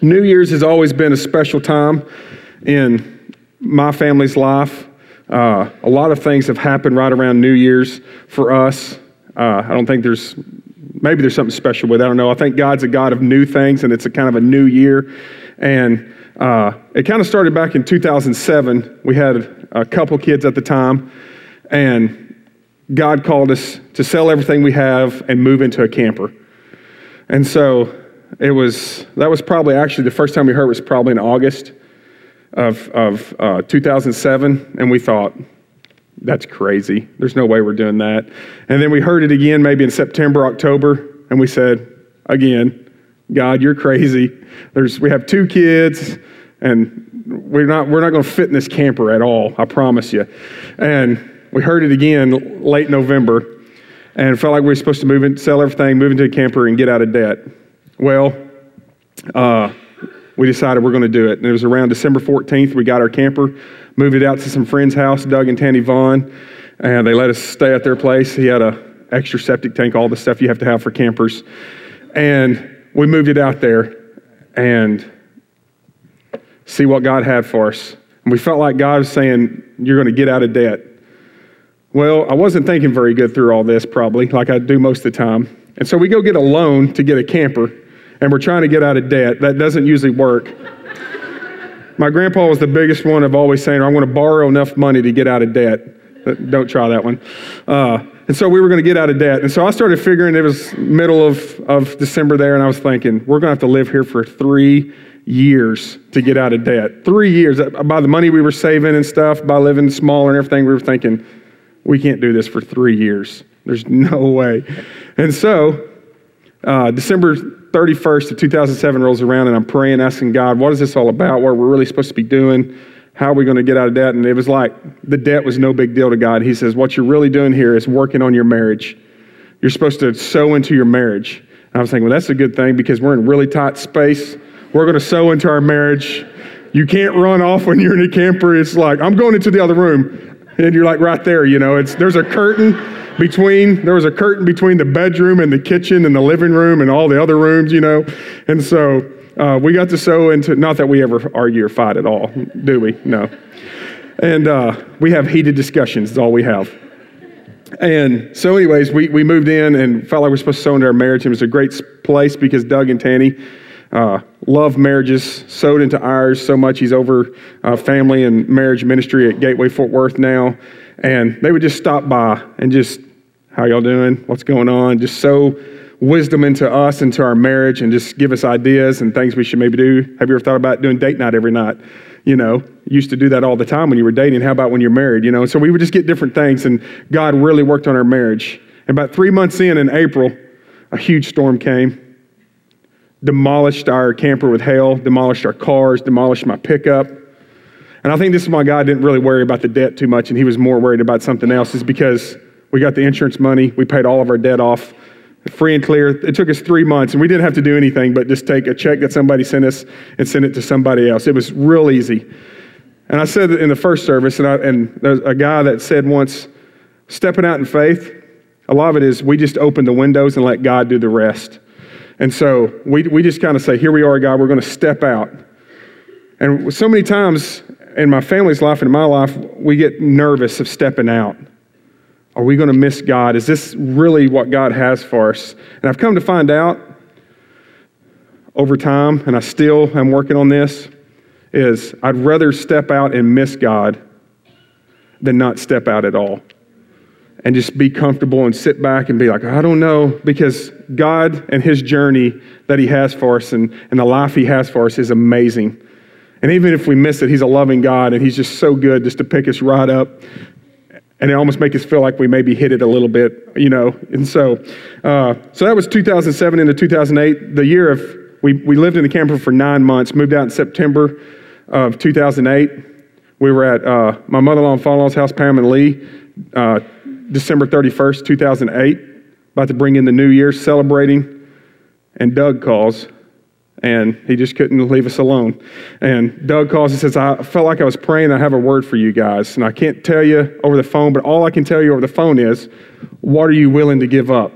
New Year's has always been a special time in my family's life. Uh, a lot of things have happened right around New Year's for us. Uh, I don't think there's, maybe there's something special with it. I don't know. I think God's a God of new things, and it's a kind of a new year. And uh, it kind of started back in 2007. We had a couple kids at the time, and God called us to sell everything we have and move into a camper. And so it was, that was probably actually the first time we heard was probably in August of, of uh, 2007. And we thought, that's crazy. There's no way we're doing that. And then we heard it again maybe in September, October, and we said, again, God, you're crazy. There's, we have two kids, and we're not, we're not going to fit in this camper at all, I promise you. And we heard it again late November and felt like we were supposed to move in, sell everything, move into a camper, and get out of debt. Well, uh, we decided we're going to do it. And it was around December 14th, we got our camper, moved it out to some friend's house, Doug and Tanny Vaughn, and they let us stay at their place. He had a extra septic tank, all the stuff you have to have for campers. And we moved it out there and see what God had for us. And we felt like God was saying, You're going to get out of debt. Well, I wasn't thinking very good through all this, probably, like I do most of the time. And so we go get a loan to get a camper, and we're trying to get out of debt. That doesn't usually work. My grandpa was the biggest one of always saying, I'm going to borrow enough money to get out of debt. Don't try that one. Uh, and so we were going to get out of debt. And so I started figuring it was middle of, of December there, and I was thinking, we're going to have to live here for three years to get out of debt. Three years. By the money we were saving and stuff, by living smaller and everything, we were thinking, we can't do this for three years. There's no way. And so uh, December 31st of 2007 rolls around, and I'm praying, asking God, what is this all about? What are we're really supposed to be doing? How are we going to get out of debt? And it was like the debt was no big deal to God. He says, What you're really doing here is working on your marriage. You're supposed to sow into your marriage. And I was thinking, Well, that's a good thing because we're in really tight space. We're going to sow into our marriage. You can't run off when you're in a camper. It's like, I'm going into the other room. And you're like right there, you know. It's, there's a curtain between, there was a curtain between the bedroom and the kitchen and the living room and all the other rooms, you know. And so uh, we got to sow into, not that we ever argue or fight at all, do we? No. And uh, we have heated discussions, is all we have. And so, anyways, we, we moved in and felt like we were supposed to sow into our marriage. It was a great place because Doug and Tanny uh, love marriages, sowed into ours so much. He's over uh, family and marriage ministry at Gateway Fort Worth now. And they would just stop by and just, how y'all doing? What's going on? Just sow wisdom into us, into our marriage, and just give us ideas and things we should maybe do. Have you ever thought about doing date night every night? You know, used to do that all the time when you were dating. How about when you're married? You know, so we would just get different things, and God really worked on our marriage. And about three months in, in April, a huge storm came, demolished our camper with hail, demolished our cars, demolished my pickup. And I think this is why God didn't really worry about the debt too much, and He was more worried about something else, is because we got the insurance money, we paid all of our debt off free and clear. It took us three months, and we didn't have to do anything but just take a check that somebody sent us and send it to somebody else. It was real easy. And I said in the first service, and, I, and there's a guy that said once, stepping out in faith, a lot of it is we just open the windows and let God do the rest. And so we, we just kind of say, here we are, God, we're going to step out. And so many times in my family's life and in my life, we get nervous of stepping out. Are we going to miss God? Is this really what God has for us? And I've come to find out over time, and I still am working on this, is I'd rather step out and miss God than not step out at all. And just be comfortable and sit back and be like, I don't know, because God and His journey that He has for us and, and the life He has for us is amazing. And even if we miss it, He's a loving God and He's just so good just to pick us right up and it almost make us feel like we maybe hit it a little bit, you know. And so, uh, so that was 2007 into 2008, the year of we we lived in the camper for nine months. Moved out in September of 2008. We were at uh, my mother-in-law and father-in-law's house, Pam and Lee, uh, December 31st, 2008. About to bring in the new year, celebrating, and Doug calls and he just couldn't leave us alone. And Doug calls and says, I felt like I was praying. I have a word for you guys. And I can't tell you over the phone, but all I can tell you over the phone is, what are you willing to give up?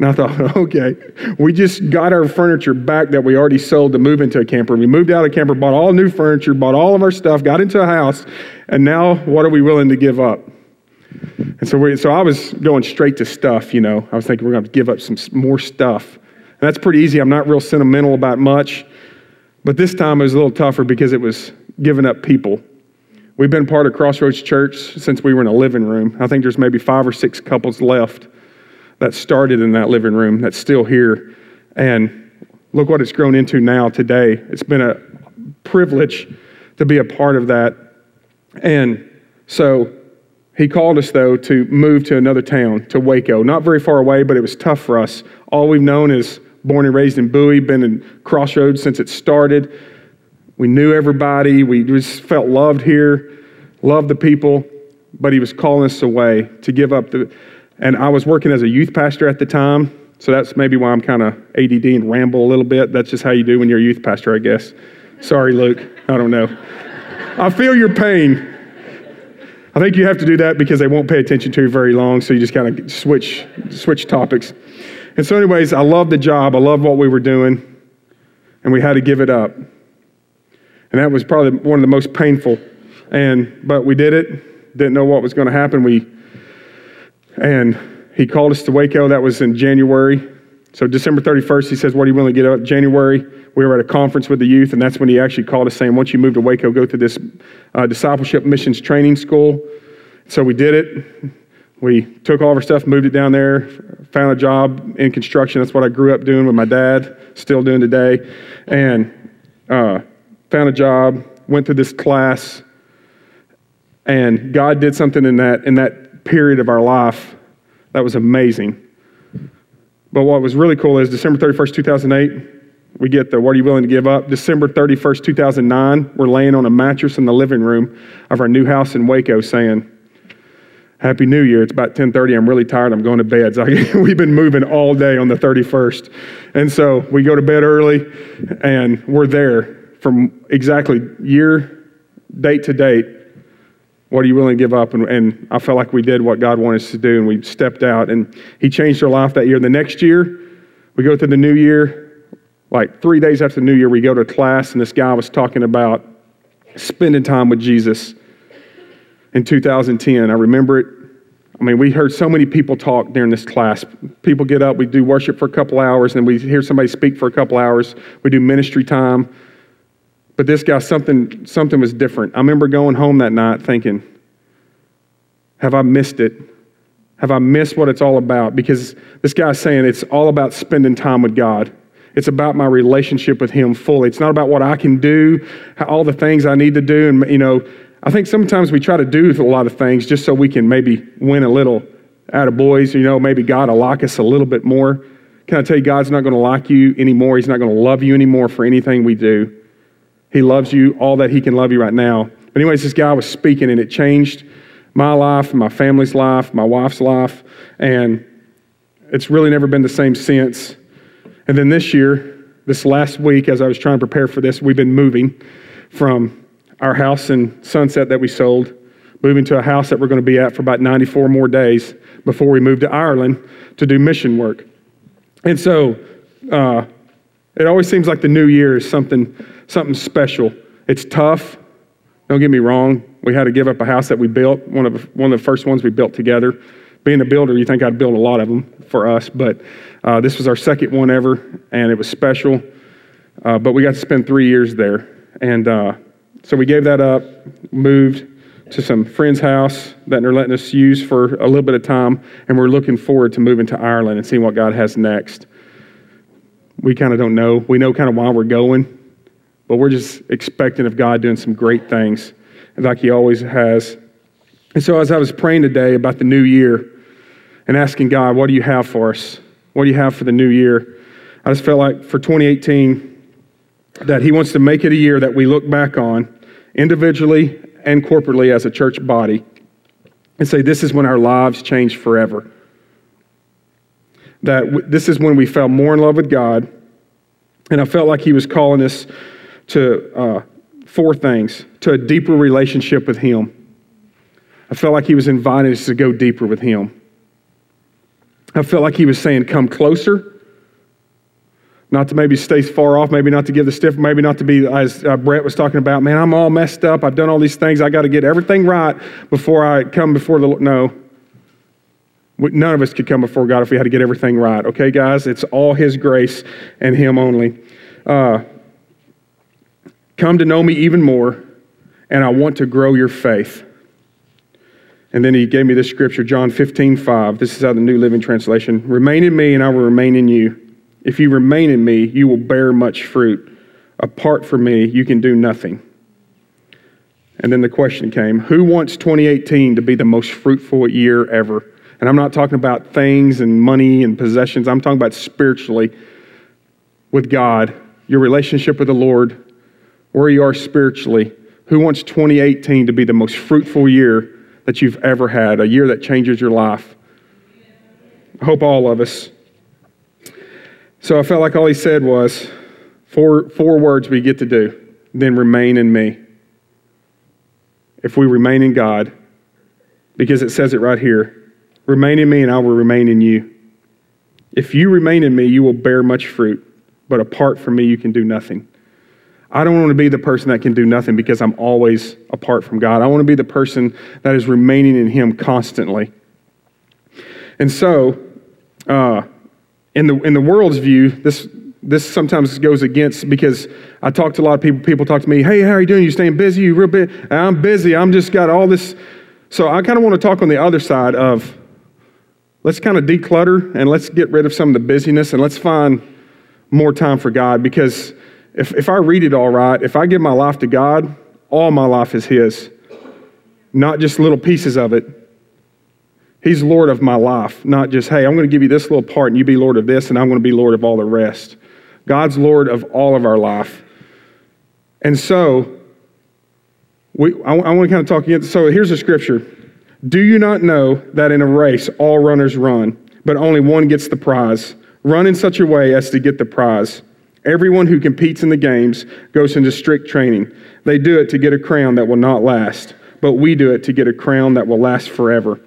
And I thought, okay, we just got our furniture back that we already sold to move into a camper. We moved out of camper, bought all new furniture, bought all of our stuff, got into a house, and now what are we willing to give up? And so, we, so I was going straight to stuff, you know. I was thinking we're going to give up some more stuff. And that's pretty easy. I'm not real sentimental about much. But this time it was a little tougher because it was giving up people. We've been part of Crossroads Church since we were in a living room. I think there's maybe five or six couples left that started in that living room that's still here. And look what it's grown into now today. It's been a privilege to be a part of that. And so he called us, though, to move to another town, to Waco. Not very far away, but it was tough for us. All we've known is born and raised in Bowie, been in Crossroads since it started. We knew everybody. We just felt loved here, loved the people, but he was calling us away to give up the. And I was working as a youth pastor at the time, so that's maybe why I'm kind of ADD and ramble a little bit. That's just how you do when you're a youth pastor, I guess. Sorry, Luke. I don't know. I feel your pain. I think you have to do that because they won't pay attention to you very long, so you just kind of switch switch topics. And so, anyways, I loved the job. I loved what we were doing, and we had to give it up. And that was probably one of the most painful. And but we did it. Didn't know what was going to happen. We and he called us to Waco. That was in January. So December 31st, he says, "What are you willing to get up?" January, we were at a conference with the youth, and that's when he actually called us saying, "Once you move to Waco, go to this uh, discipleship missions training school." So we did it. We took all of our stuff, moved it down there, found a job in construction. That's what I grew up doing with my dad, still doing today. And uh, found a job, went through this class, and God did something in that, in that period of our life that was amazing. But what was really cool is December 31st, 2008, we get the what are you willing to give up? December 31st, 2009, we're laying on a mattress in the living room of our new house in Waco saying, Happy New Year. It's about 10:30. I'm really tired. I'm going to bed. So we've been moving all day on the 31st. And so we go to bed early and we're there from exactly year, date to date. What are you willing to give up? And, and I felt like we did what God wanted us to do and we stepped out and He changed our life that year. The next year, we go through the new year. Like three days after the new year, we go to class and this guy was talking about spending time with Jesus in 2010. I remember it. I mean, we heard so many people talk during this class. People get up, we do worship for a couple hours, and we hear somebody speak for a couple hours. We do ministry time. But this guy, something, something was different. I remember going home that night thinking, have I missed it? Have I missed what it's all about? Because this guy's saying it's all about spending time with God. It's about my relationship with Him fully. It's not about what I can do, all the things I need to do, and you know, I think sometimes we try to do a lot of things just so we can maybe win a little out of boys. You know, maybe God will like us a little bit more. Can I tell you, God's not going to like you anymore. He's not going to love you anymore for anything we do. He loves you all that He can love you right now. But, anyways, this guy was speaking, and it changed my life, my family's life, my wife's life, and it's really never been the same since. And then this year, this last week, as I was trying to prepare for this, we've been moving from our house in Sunset that we sold, moving to a house that we're going to be at for about 94 more days before we move to Ireland to do mission work. And so uh, it always seems like the new year is something, something special. It's tough. Don't get me wrong. We had to give up a house that we built, one of, one of the first ones we built together. Being a builder, you think I'd build a lot of them for us, but uh, this was our second one ever, and it was special. Uh, but we got to spend three years there. And uh, so we gave that up, moved to some friend's house that they're letting us use for a little bit of time, and we're looking forward to moving to Ireland and seeing what God has next. We kind of don't know. We know kind of why we're going, but we're just expecting of God doing some great things, like He always has. And so, as I was praying today about the new year and asking God, what do you have for us? What do you have for the new year? I just felt like for 2018, that He wants to make it a year that we look back on individually and corporately as a church body and say, This is when our lives change forever. That w- this is when we fell more in love with God. And I felt like He was calling us to uh, four things to a deeper relationship with Him. I felt like He was inviting us to go deeper with Him. I felt like he was saying, Come closer. Not to maybe stay far off, maybe not to give the stiff, maybe not to be, as uh, Brett was talking about, man, I'm all messed up. I've done all these things. I got to get everything right before I come before the Lord. No. None of us could come before God if we had to get everything right. Okay, guys? It's all His grace and Him only. Uh, come to know me even more, and I want to grow your faith. And then he gave me this scripture, John 15, 5. This is out of the New Living Translation. Remain in me, and I will remain in you. If you remain in me, you will bear much fruit. Apart from me, you can do nothing. And then the question came Who wants 2018 to be the most fruitful year ever? And I'm not talking about things and money and possessions, I'm talking about spiritually with God, your relationship with the Lord, where you are spiritually. Who wants 2018 to be the most fruitful year that you've ever had, a year that changes your life? I hope all of us. So I felt like all he said was four, four words we get to do. Then remain in me. If we remain in God, because it says it right here remain in me and I will remain in you. If you remain in me, you will bear much fruit, but apart from me, you can do nothing. I don't want to be the person that can do nothing because I'm always apart from God. I want to be the person that is remaining in Him constantly. And so, uh, in the in the world's view, this this sometimes goes against because I talk to a lot of people. People talk to me, "Hey, how are you doing? You staying busy? You real bit? I'm busy. I'm just got all this." So I kind of want to talk on the other side of let's kind of declutter and let's get rid of some of the busyness and let's find more time for God because if, if I read it all right, if I give my life to God, all my life is His, not just little pieces of it. He's Lord of my life, not just, hey, I'm going to give you this little part and you be Lord of this and I'm going to be Lord of all the rest. God's Lord of all of our life. And so, we, I, I want to kind of talk again. So here's a scripture. Do you not know that in a race all runners run, but only one gets the prize? Run in such a way as to get the prize. Everyone who competes in the games goes into strict training. They do it to get a crown that will not last, but we do it to get a crown that will last forever.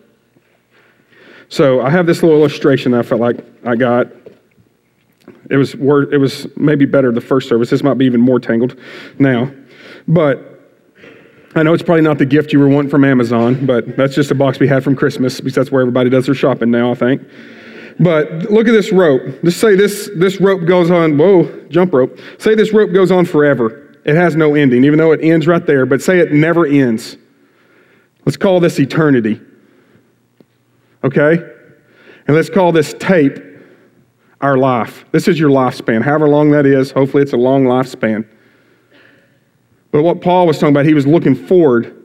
So I have this little illustration I felt like I got. It was it was maybe better the first service. This might be even more tangled now. But I know it's probably not the gift you were wanting from Amazon, but that's just a box we had from Christmas because that's where everybody does their shopping now, I think. But look at this rope. Just say this, this rope goes on, whoa, jump rope. Say this rope goes on forever. It has no ending, even though it ends right there, but say it never ends. Let's call this eternity. Okay? And let's call this tape our life. This is your lifespan, however long that is. Hopefully, it's a long lifespan. But what Paul was talking about, he was looking forward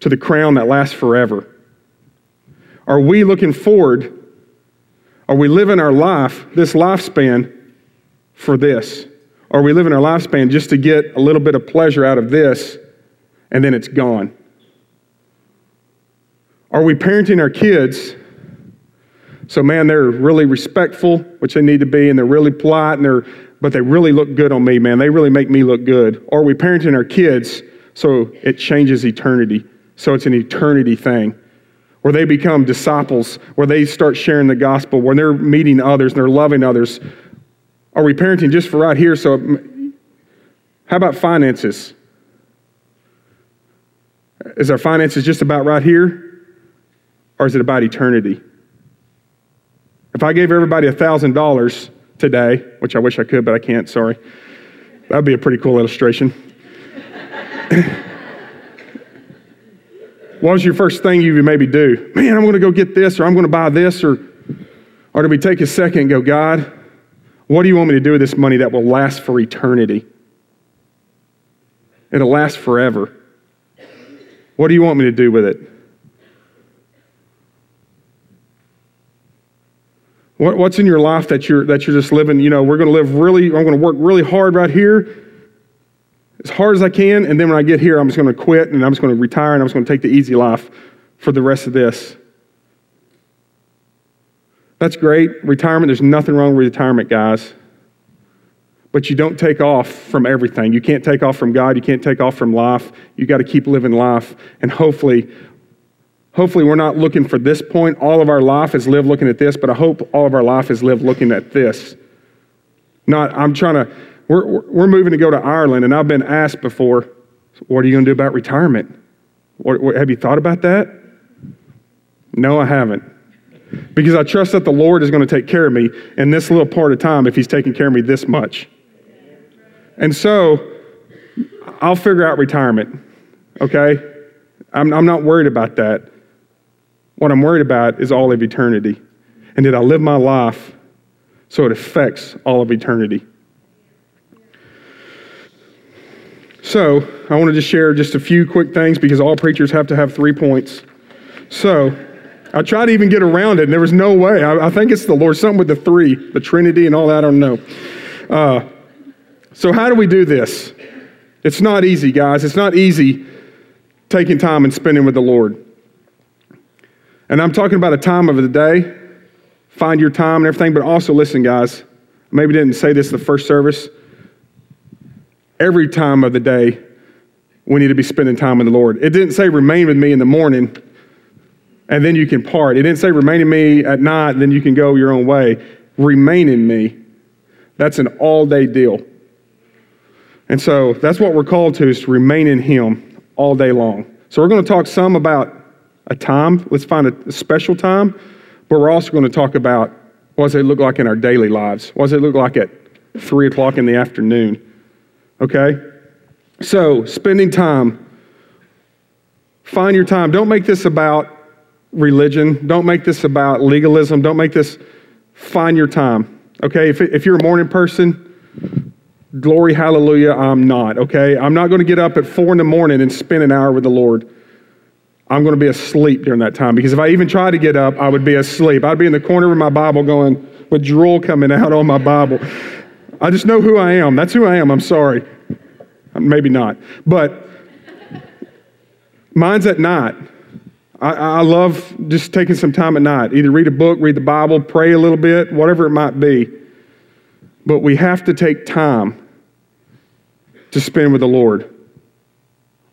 to the crown that lasts forever. Are we looking forward are we living our life, this lifespan, for this? Are we living our lifespan just to get a little bit of pleasure out of this and then it's gone? Are we parenting our kids so, man, they're really respectful, which they need to be, and they're really polite, and they're, but they really look good on me, man. They really make me look good. Or we parenting our kids so it changes eternity? So it's an eternity thing where they become disciples, where they start sharing the gospel, where they're meeting others and they're loving others? Are we parenting just for right here? So, how about finances? Is our finances just about right here? Or is it about eternity? If I gave everybody $1,000 today, which I wish I could, but I can't, sorry, that would be a pretty cool illustration. What was your first thing you would maybe do? Man, I'm going to go get this, or I'm going to buy this, or, or do we take a second and go, God, what do you want me to do with this money that will last for eternity? It'll last forever. What do you want me to do with it? What, what's in your life that you're, that you're just living? You know, we're going to live really, I'm going to work really hard right here as hard as I can, and then when I get here, I'm just going to quit and I'm just going to retire and I'm just going to take the easy life for the rest of this. That's great. Retirement, there's nothing wrong with retirement, guys. But you don't take off from everything. You can't take off from God. You can't take off from life. You got to keep living life. And hopefully, Hopefully, we're not looking for this point. All of our life is lived looking at this, but I hope all of our life is lived looking at this. Not, I'm trying to, we're, we're moving to go to Ireland, and I've been asked before, what are you going to do about retirement? What, what, have you thought about that? No, I haven't. Because I trust that the Lord is going to take care of me in this little part of time if He's taking care of me this much. And so, I'll figure out retirement, okay? I'm, I'm not worried about that. What I'm worried about is all of eternity. And did I live my life so it affects all of eternity? So, I want to share just a few quick things because all preachers have to have three points. So, I tried to even get around it, and there was no way. I, I think it's the Lord, something with the three, the Trinity, and all that. I don't know. Uh, so, how do we do this? It's not easy, guys. It's not easy taking time and spending with the Lord. And I'm talking about a time of the day. Find your time and everything, but also listen, guys. Maybe didn't say this the first service. Every time of the day, we need to be spending time with the Lord. It didn't say remain with me in the morning and then you can part. It didn't say remain in me at night, then you can go your own way. Remain in me. That's an all day deal. And so that's what we're called to is to remain in Him all day long. So we're going to talk some about a time. Let's find a special time. But we're also going to talk about what does it look like in our daily lives? What does it look like at 3 o'clock in the afternoon? Okay? So, spending time. Find your time. Don't make this about religion. Don't make this about legalism. Don't make this find your time. Okay? If, if you're a morning person, Glory, hallelujah, I'm not, okay? I'm not going to get up at four in the morning and spend an hour with the Lord. I'm going to be asleep during that time because if I even tried to get up, I would be asleep. I'd be in the corner of my Bible going with drool coming out on my Bible. I just know who I am. That's who I am. I'm sorry. Maybe not. But mine's at night. I, I love just taking some time at night. Either read a book, read the Bible, pray a little bit, whatever it might be. But we have to take time to spend with the Lord,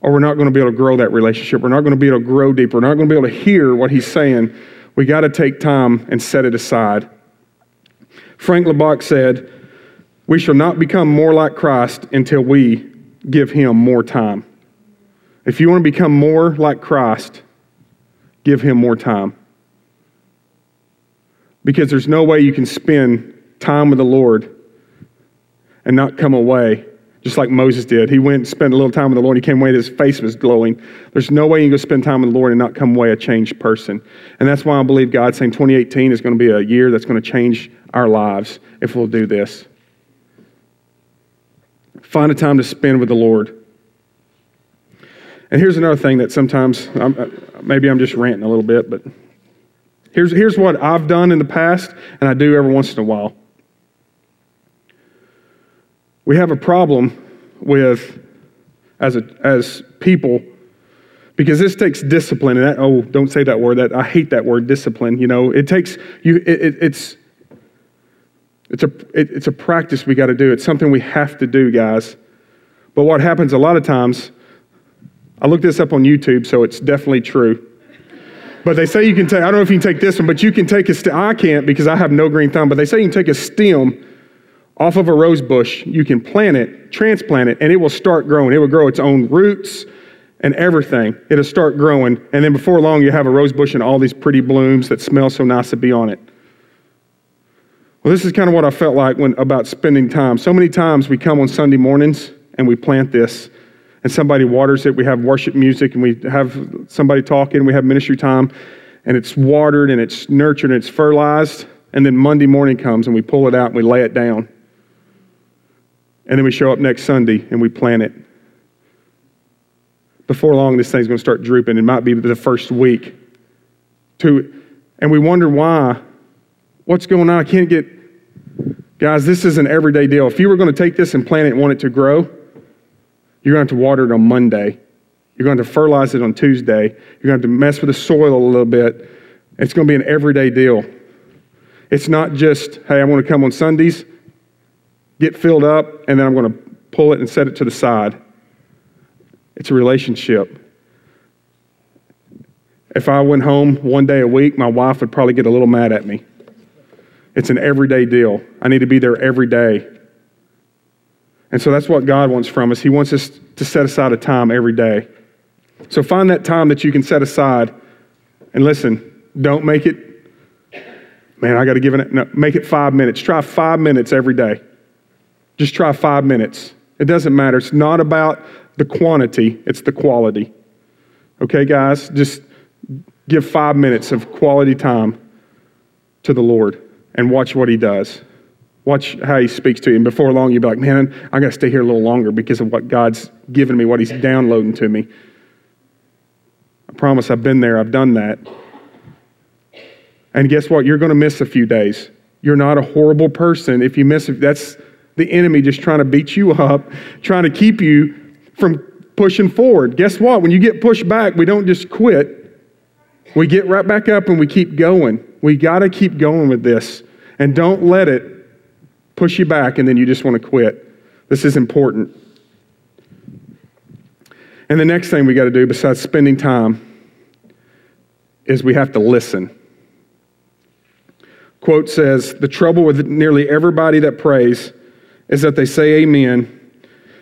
or we're not going to be able to grow that relationship. We're not going to be able to grow deeper. We're not going to be able to hear what He's saying. We got to take time and set it aside. Frank Laubach said, We shall not become more like Christ until we give Him more time. If you want to become more like Christ, give Him more time. Because there's no way you can spend time with the Lord and not come away just like Moses did. He went and spent a little time with the Lord. He came away, his face was glowing. There's no way you can go spend time with the Lord and not come away a changed person. And that's why I believe God's saying 2018 is going to be a year that's going to change our lives if we'll do this. Find a time to spend with the Lord. And here's another thing that sometimes, I'm, uh, maybe I'm just ranting a little bit, but here's, here's what I've done in the past and I do every once in a while we have a problem with as a, as people because this takes discipline and that, oh don't say that word that i hate that word discipline you know? It takes you it, it, it's it's a it, it's a practice we got to do. It's something we have to do guys. But what happens a lot of times i looked this up on youtube so it's definitely true. But they say you can take i don't know if you can take this one but you can take a stem i can't because i have no green thumb but they say you can take a stem off of a rose bush, you can plant it, transplant it, and it will start growing. It will grow its own roots and everything. It'll start growing. And then before long, you have a rose bush and all these pretty blooms that smell so nice to be on it. Well, this is kind of what I felt like when about spending time. So many times we come on Sunday mornings and we plant this, and somebody waters it. We have worship music, and we have somebody talking. We have ministry time, and it's watered and it's nurtured and it's fertilized. And then Monday morning comes and we pull it out and we lay it down. And then we show up next Sunday and we plant it. Before long, this thing's going to start drooping. It might be the first week. To, and we wonder why. What's going on? I can't get. Guys, this is an everyday deal. If you were going to take this and plant it and want it to grow, you're going to have to water it on Monday. You're going to, to fertilize it on Tuesday. You're going to have to mess with the soil a little bit. It's going to be an everyday deal. It's not just, hey, I want to come on Sundays get filled up, and then I'm going to pull it and set it to the side. It's a relationship. if I went home one day a week, my wife would probably get a little mad at me. It's an everyday deal. I need to be there every day. And so that's what God wants from us. He wants us to set aside a time every day. So find that time that you can set aside and listen, don't make it, man, I got to give it, no, make it five minutes. Try five minutes every day. Just try five minutes. It doesn't matter. It's not about the quantity, it's the quality. Okay, guys? Just give five minutes of quality time to the Lord and watch what He does. Watch how He speaks to you. And before long, you'll be like, man, I got to stay here a little longer because of what God's given me, what He's downloading to me. I promise I've been there, I've done that. And guess what? You're going to miss a few days. You're not a horrible person if you miss. That's the enemy just trying to beat you up, trying to keep you from pushing forward. Guess what? When you get pushed back, we don't just quit. We get right back up and we keep going. We got to keep going with this. And don't let it push you back and then you just want to quit. This is important. And the next thing we got to do, besides spending time, is we have to listen. Quote says The trouble with nearly everybody that prays is that they say amen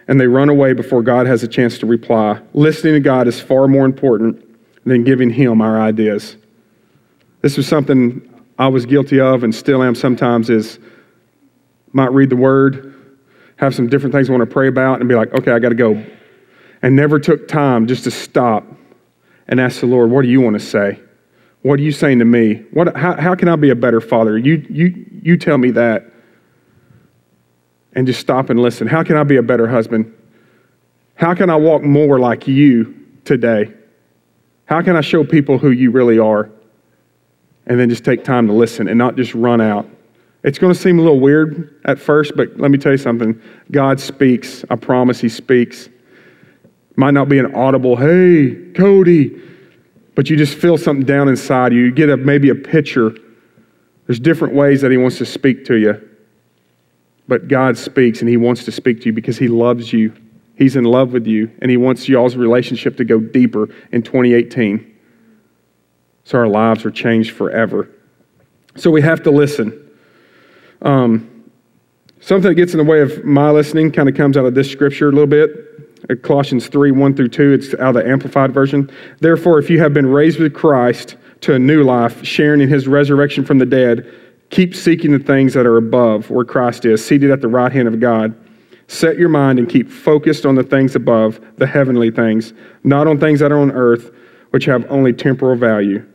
and they run away before God has a chance to reply. Listening to God is far more important than giving Him our ideas. This was something I was guilty of and still am sometimes is might read the word, have some different things I want to pray about, and be like, okay, I got to go. And never took time just to stop and ask the Lord, what do you want to say? What are you saying to me? What, how, how can I be a better father? You, you, you tell me that and just stop and listen. How can I be a better husband? How can I walk more like you today? How can I show people who you really are? And then just take time to listen and not just run out. It's going to seem a little weird at first, but let me tell you something. God speaks. I promise He speaks. Might not be an audible, hey, Cody, but you just feel something down inside you. You get a, maybe a picture. There's different ways that He wants to speak to you. But God speaks and He wants to speak to you because He loves you. He's in love with you and He wants y'all's relationship to go deeper in 2018. So our lives are changed forever. So we have to listen. Um, something that gets in the way of my listening kind of comes out of this scripture a little bit. Colossians 3 1 through 2, it's out of the Amplified Version. Therefore, if you have been raised with Christ to a new life, sharing in his resurrection from the dead, Keep seeking the things that are above, where Christ is, seated at the right hand of God. Set your mind and keep focused on the things above, the heavenly things, not on things that are on earth, which have only temporal value.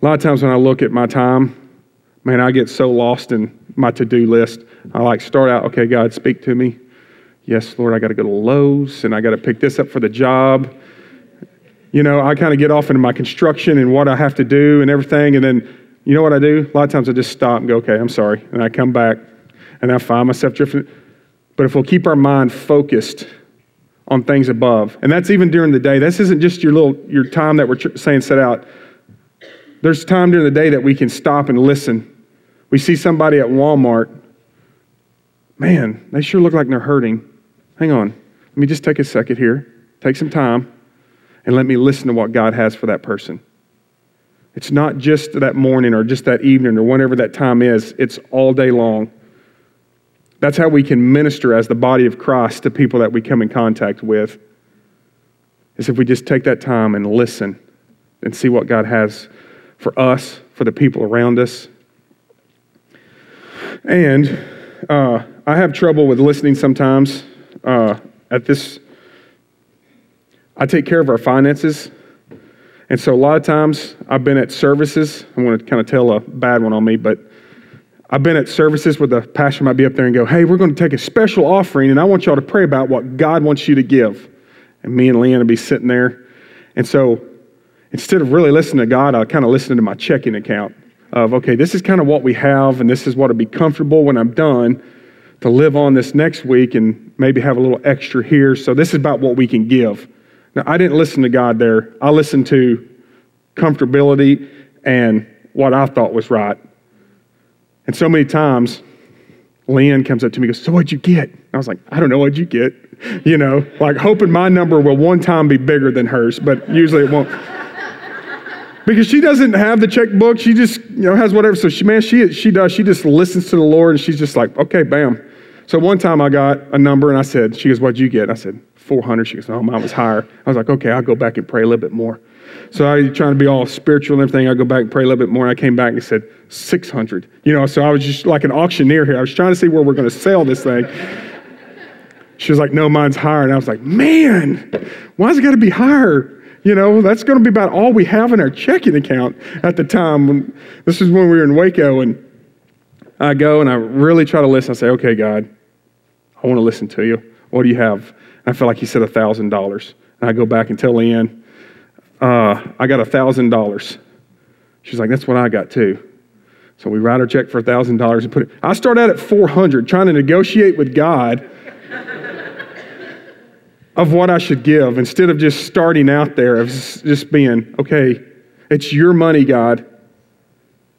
A lot of times when I look at my time, man, I get so lost in my to do list. I like start out, okay, God, speak to me. Yes, Lord, I got to go to Lowe's and I got to pick this up for the job. You know, I kind of get off into my construction and what I have to do and everything, and then you know what I do? A lot of times I just stop and go, okay, I'm sorry. And I come back and I find myself drifting. But if we'll keep our mind focused on things above, and that's even during the day, this isn't just your little your time that we're saying set out. There's time during the day that we can stop and listen. We see somebody at Walmart. Man, they sure look like they're hurting. Hang on. Let me just take a second here. Take some time and let me listen to what God has for that person. It's not just that morning or just that evening or whenever that time is, it's all day long. That's how we can minister as the body of Christ to people that we come in contact with. Is if we just take that time and listen and see what God has for us, for the people around us. And uh, I have trouble with listening sometimes. Uh, at this, I take care of our finances and so a lot of times I've been at services. I want to kind of tell a bad one on me, but I've been at services where the pastor might be up there and go, Hey, we're going to take a special offering, and I want y'all to pray about what God wants you to give. And me and Leanne would be sitting there. And so instead of really listening to God, I kind of listen to my checking account of, okay, this is kind of what we have, and this is what will be comfortable when I'm done to live on this next week and maybe have a little extra here. So this is about what we can give. Now, I didn't listen to God there. I listened to comfortability and what I thought was right. And so many times, Leanne comes up to me and goes, So what'd you get? I was like, I don't know what'd you get. You know, like hoping my number will one time be bigger than hers, but usually it won't. because she doesn't have the checkbook. She just, you know, has whatever. So she, man, she, she does. She just listens to the Lord and she's just like, okay, bam. So one time I got a number and I said, she goes, what'd you get? I said, 400. She goes, oh, mine was higher. I was like, okay, I'll go back and pray a little bit more. So I was trying to be all spiritual and everything. I go back and pray a little bit more. And I came back and said, 600. You know, so I was just like an auctioneer here. I was trying to see where we're going to sell this thing. She was like, no, mine's higher. And I was like, man, why's it got to be higher? You know, that's going to be about all we have in our checking account at the time. When, this is when we were in Waco, and I go and I really try to listen. I say, okay, God, I want to listen to you. What do you have? And I feel like he said $1,000. And I go back and tell Leanne, uh, I got $1,000. She's like, that's what I got too. So we write our check for $1,000 and put it. I start out at 400 trying to negotiate with God of what I should give instead of just starting out there of just being, okay, it's your money, God.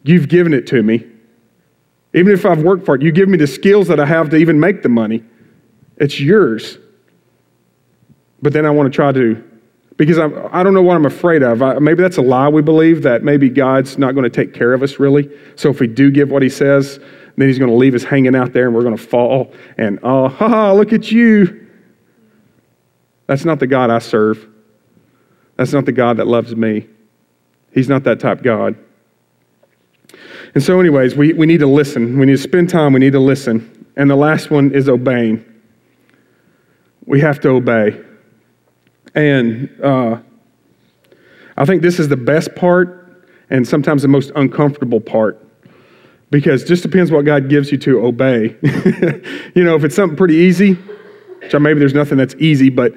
You've given it to me. Even if I've worked for it, you give me the skills that I have to even make the money. It's yours. But then I want to try to, because I'm, I don't know what I'm afraid of. I, maybe that's a lie we believe that maybe God's not going to take care of us really. So if we do give what He says, then He's going to leave us hanging out there and we're going to fall and, oh, ha ha, look at you. That's not the God I serve. That's not the God that loves me. He's not that type God. And so, anyways, we, we need to listen. We need to spend time. We need to listen. And the last one is obeying. We have to obey. And uh, I think this is the best part and sometimes the most uncomfortable part because just depends what God gives you to obey. you know, if it's something pretty easy, so maybe there's nothing that's easy, but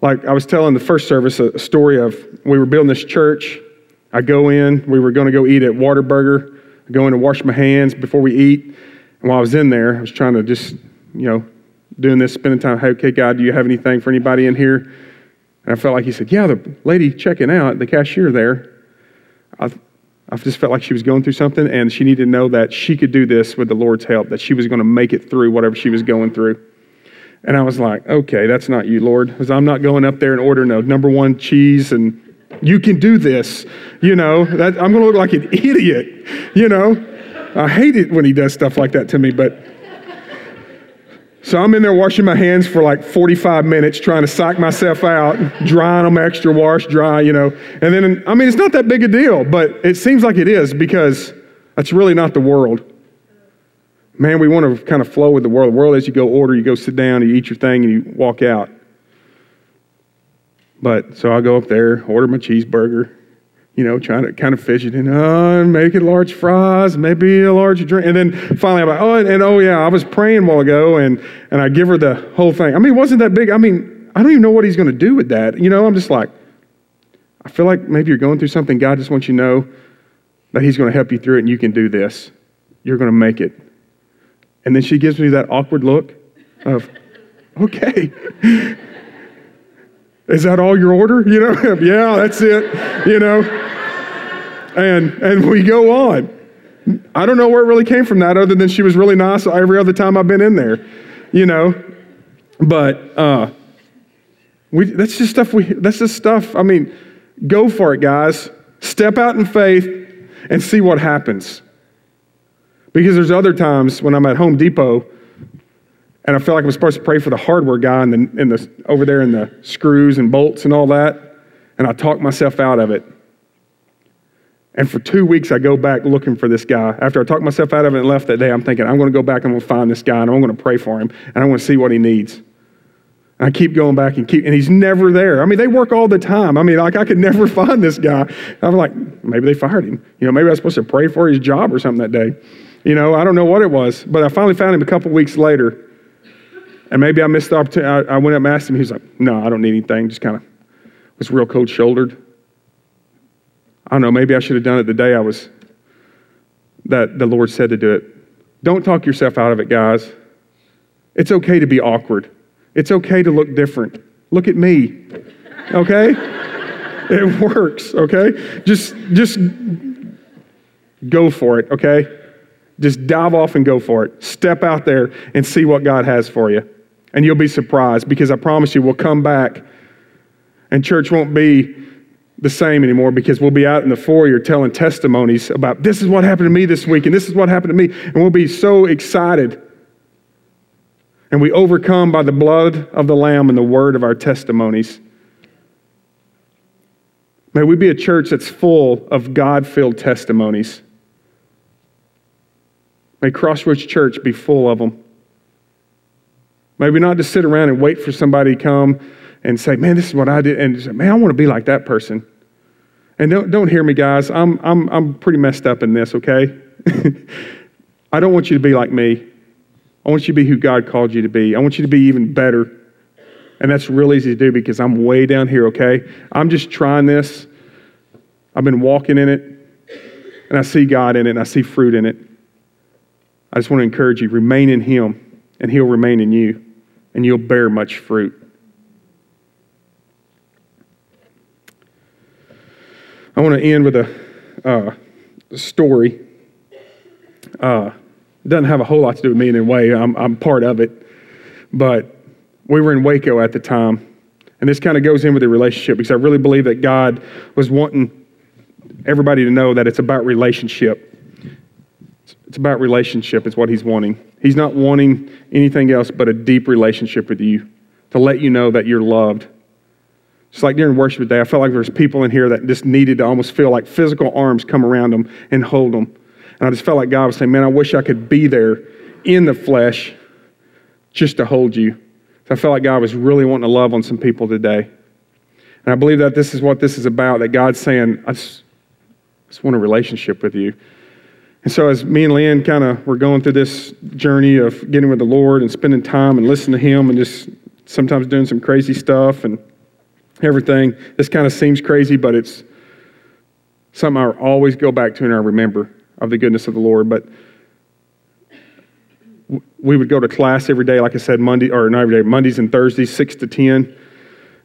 like I was telling the first service a story of we were building this church. I go in, we were going to go eat at Whataburger. I go in to wash my hands before we eat. And while I was in there, I was trying to just, you know, doing this, spending time. Hey, okay, God, do you have anything for anybody in here? And I felt like He said, Yeah, the lady checking out, the cashier there. I, I just felt like she was going through something, and she needed to know that she could do this with the Lord's help, that she was going to make it through whatever she was going through. And I was like, okay, that's not you, Lord, because I'm not going up there and ordering a number one cheese and you can do this. You know, that, I'm going to look like an idiot. You know, I hate it when he does stuff like that to me, but. So I'm in there washing my hands for like 45 minutes, trying to psych myself out, drying them extra wash, dry, you know. And then, I mean, it's not that big a deal, but it seems like it is because that's really not the world man, we want to kind of flow with the world. The world is you go order, you go sit down, you eat your thing, and you walk out. But so I go up there, order my cheeseburger, you know, trying to kind of fidgeting, oh, uh, make it large fries, maybe a large drink. And then finally I'm like, oh, and, and, oh yeah, I was praying a while ago, and, and I give her the whole thing. I mean, it wasn't that big. I mean, I don't even know what he's going to do with that. You know, I'm just like, I feel like maybe you're going through something. God just wants you to know that he's going to help you through it, and you can do this. You're going to make it. And then she gives me that awkward look of, okay. Is that all your order? You know, yeah, that's it, you know. And and we go on. I don't know where it really came from that other than she was really nice every other time I've been in there, you know. But uh we that's just stuff we that's just stuff. I mean, go for it, guys. Step out in faith and see what happens. Because there's other times when I'm at Home Depot and I feel like I'm supposed to pray for the hardware guy in the, in the, over there in the screws and bolts and all that, and I talk myself out of it. And for two weeks, I go back looking for this guy. After I talked myself out of it and left that day, I'm thinking, I'm going to go back and I'm going to find this guy and I'm going to pray for him and I'm going to see what he needs. And I keep going back and keep, and he's never there. I mean, they work all the time. I mean, like I could never find this guy. I'm like, maybe they fired him. You know, maybe I was supposed to pray for his job or something that day. You know, I don't know what it was, but I finally found him a couple weeks later. And maybe I missed the opportunity. I, I went up and asked him. He was like, No, I don't need anything. Just kind of was real cold shouldered. I don't know. Maybe I should have done it the day I was, that the Lord said to do it. Don't talk yourself out of it, guys. It's okay to be awkward. It's okay to look different. Look at me. Okay? it works, okay? Just just go for it, okay? Just dive off and go for it. Step out there and see what God has for you. And you'll be surprised because I promise you, we'll come back and church won't be the same anymore because we'll be out in the foyer telling testimonies about this is what happened to me this week and this is what happened to me. And we'll be so excited. And we overcome by the blood of the Lamb and the word of our testimonies. May we be a church that's full of God filled testimonies. May Crossroads Church be full of them. Maybe not just sit around and wait for somebody to come and say, man, this is what I did. And say, man, I want to be like that person. And don't, don't hear me, guys. I'm, I'm, I'm pretty messed up in this, okay? I don't want you to be like me. I want you to be who God called you to be. I want you to be even better. And that's real easy to do because I'm way down here, okay? I'm just trying this. I've been walking in it, and I see God in it, and I see fruit in it. I just want to encourage you remain in Him, and He'll remain in you and you'll bear much fruit. I want to end with a uh, story. Uh, doesn't have a whole lot to do with me in a way. I'm, I'm part of it. But we were in Waco at the time. And this kind of goes in with the relationship because I really believe that God was wanting everybody to know that it's about relationship. It's about relationship, is what he's wanting. He's not wanting anything else but a deep relationship with you to let you know that you're loved. Just like during worship today, I felt like there's people in here that just needed to almost feel like physical arms come around them and hold them. And I just felt like God was saying, Man, I wish I could be there in the flesh just to hold you. So I felt like God was really wanting to love on some people today. And I believe that this is what this is about, that God's saying, I just, I just want a relationship with you. And so, as me and Leanne kind of were going through this journey of getting with the Lord and spending time and listening to Him and just sometimes doing some crazy stuff and everything, this kind of seems crazy, but it's something I always go back to and I remember of the goodness of the Lord. But we would go to class every day, like I said, Monday or not every day, Mondays and Thursdays, six to ten,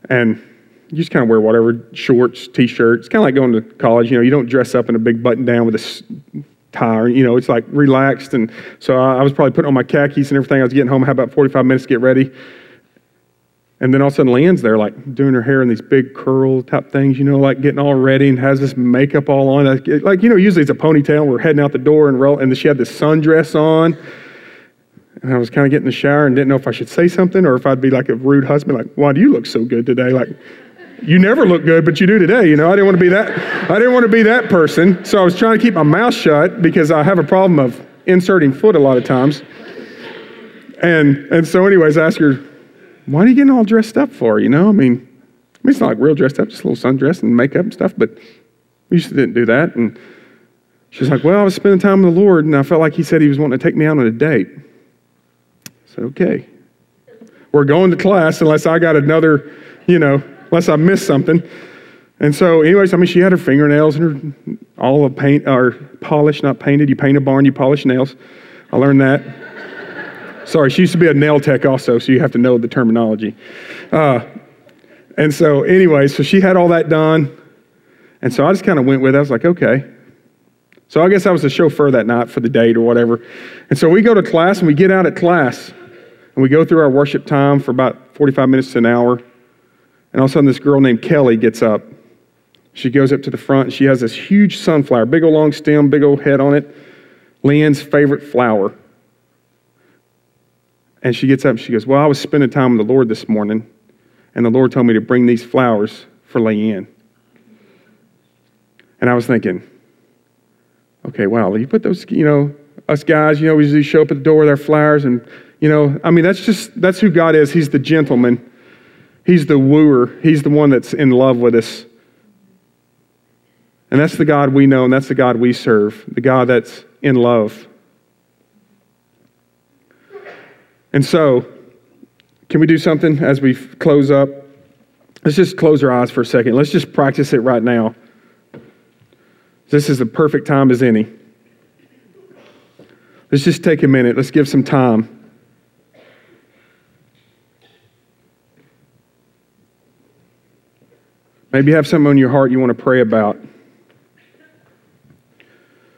and you just kind of wear whatever shorts, t-shirts. It's kind of like going to college. You know, you don't dress up in a big button down with a tired. You know, it's like relaxed. And so I, was probably putting on my khakis and everything. I was getting home, I had about 45 minutes to get ready. And then all of a sudden, Leanne's there, like doing her hair in these big curl type things, you know, like getting all ready and has this makeup all on. Like, you know, usually it's a ponytail. We're heading out the door and roll, and she had this sundress on. And I was kind of getting in the shower and didn't know if I should say something or if I'd be like a rude husband, like, why do you look so good today? Like, you never look good, but you do today. You know, I didn't want to be that. I didn't want to be that person. So I was trying to keep my mouth shut because I have a problem of inserting foot a lot of times. And and so, anyways, I asked her, "Why are you getting all dressed up for?" You know, I mean, I mean, it's not like real dressed up, just a little sundress and makeup and stuff. But we used to didn't do that. And she's like, "Well, I was spending time with the Lord, and I felt like He said He was wanting to take me out on a date." I said, "Okay." We're going to class unless I got another, you know, unless I missed something. And so, anyways, I mean, she had her fingernails and her all of paint or polished, not painted. You paint a barn, you polish nails. I learned that. Sorry, she used to be a nail tech also, so you have to know the terminology. Uh, and so, anyway, so she had all that done. And so I just kind of went with it. I was like, okay. So I guess I was the chauffeur that night for the date or whatever. And so we go to class and we get out at class and we go through our worship time for about 45 minutes to an hour. And all of a sudden, this girl named Kelly gets up. She goes up to the front. She has this huge sunflower, big old long stem, big old head on it. Leanne's favorite flower. And she gets up and she goes, Well, I was spending time with the Lord this morning, and the Lord told me to bring these flowers for Leanne. And I was thinking, okay, wow, you put those, you know, us guys, you know, we usually show up at the door with our flowers, and, you know, I mean, that's just, that's who God is. He's the gentleman. He's the wooer, He's the one that's in love with us. And that's the God we know, and that's the God we serve, the God that's in love. And so, can we do something as we close up? Let's just close our eyes for a second. Let's just practice it right now. This is the perfect time as any. Let's just take a minute. Let's give some time. Maybe you have something on your heart you want to pray about.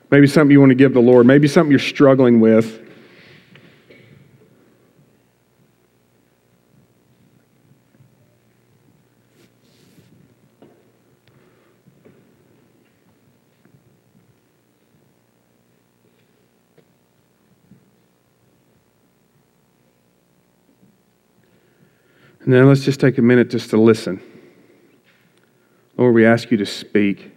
Maybe something you want to give the Lord. Maybe something you're struggling with. And then let's just take a minute just to listen. Lord, we ask you to speak.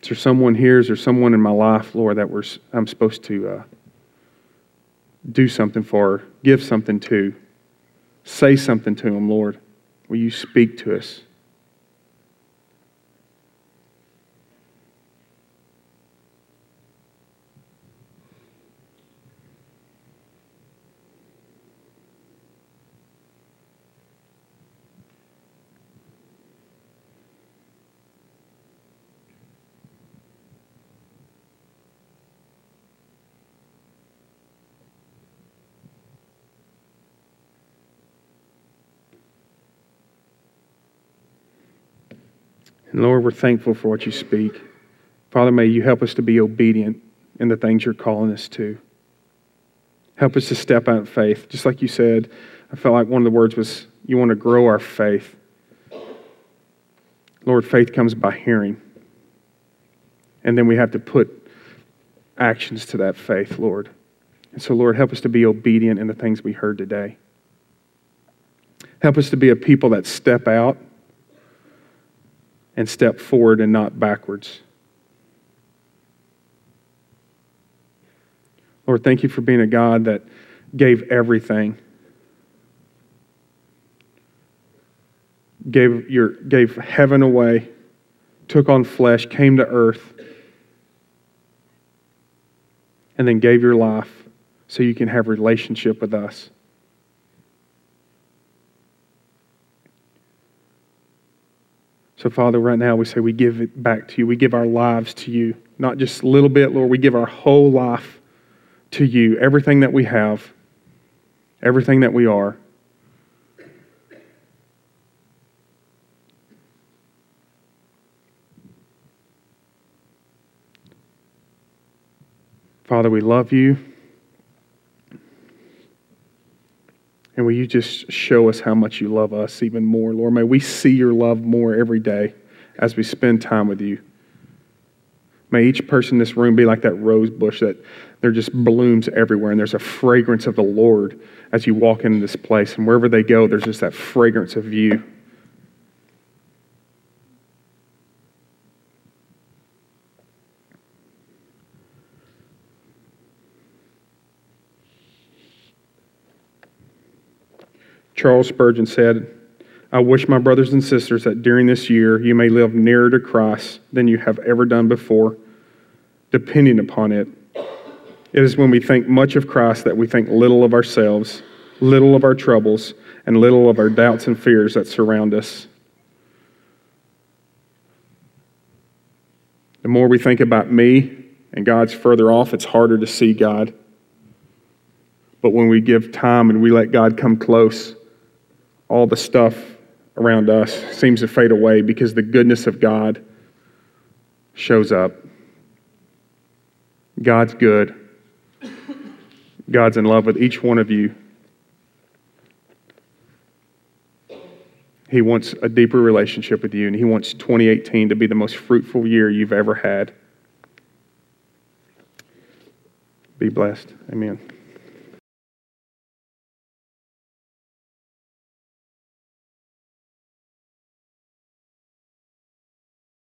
Is there someone here? Is there someone in my life, Lord, that we're, I'm supposed to uh, do something for, give something to, say something to them, Lord? Will you speak to us? Lord, we're thankful for what you speak. Father, may you help us to be obedient in the things you're calling us to. Help us to step out in faith. Just like you said, I felt like one of the words was, you want to grow our faith. Lord, faith comes by hearing. And then we have to put actions to that faith, Lord. And so, Lord, help us to be obedient in the things we heard today. Help us to be a people that step out and step forward and not backwards. Lord, thank you for being a God that gave everything. Gave, your, gave heaven away, took on flesh, came to earth, and then gave your life so you can have relationship with us. So, Father, right now we say we give it back to you. We give our lives to you. Not just a little bit, Lord. We give our whole life to you. Everything that we have, everything that we are. Father, we love you. And will you just show us how much you love us even more, Lord? May we see your love more every day as we spend time with you. May each person in this room be like that rose bush that there just blooms everywhere, and there's a fragrance of the Lord as you walk into this place. And wherever they go, there's just that fragrance of you. Charles Spurgeon said, I wish my brothers and sisters that during this year you may live nearer to Christ than you have ever done before, depending upon it. It is when we think much of Christ that we think little of ourselves, little of our troubles, and little of our doubts and fears that surround us. The more we think about me and God's further off, it's harder to see God. But when we give time and we let God come close, all the stuff around us seems to fade away because the goodness of God shows up. God's good. God's in love with each one of you. He wants a deeper relationship with you, and He wants 2018 to be the most fruitful year you've ever had. Be blessed. Amen.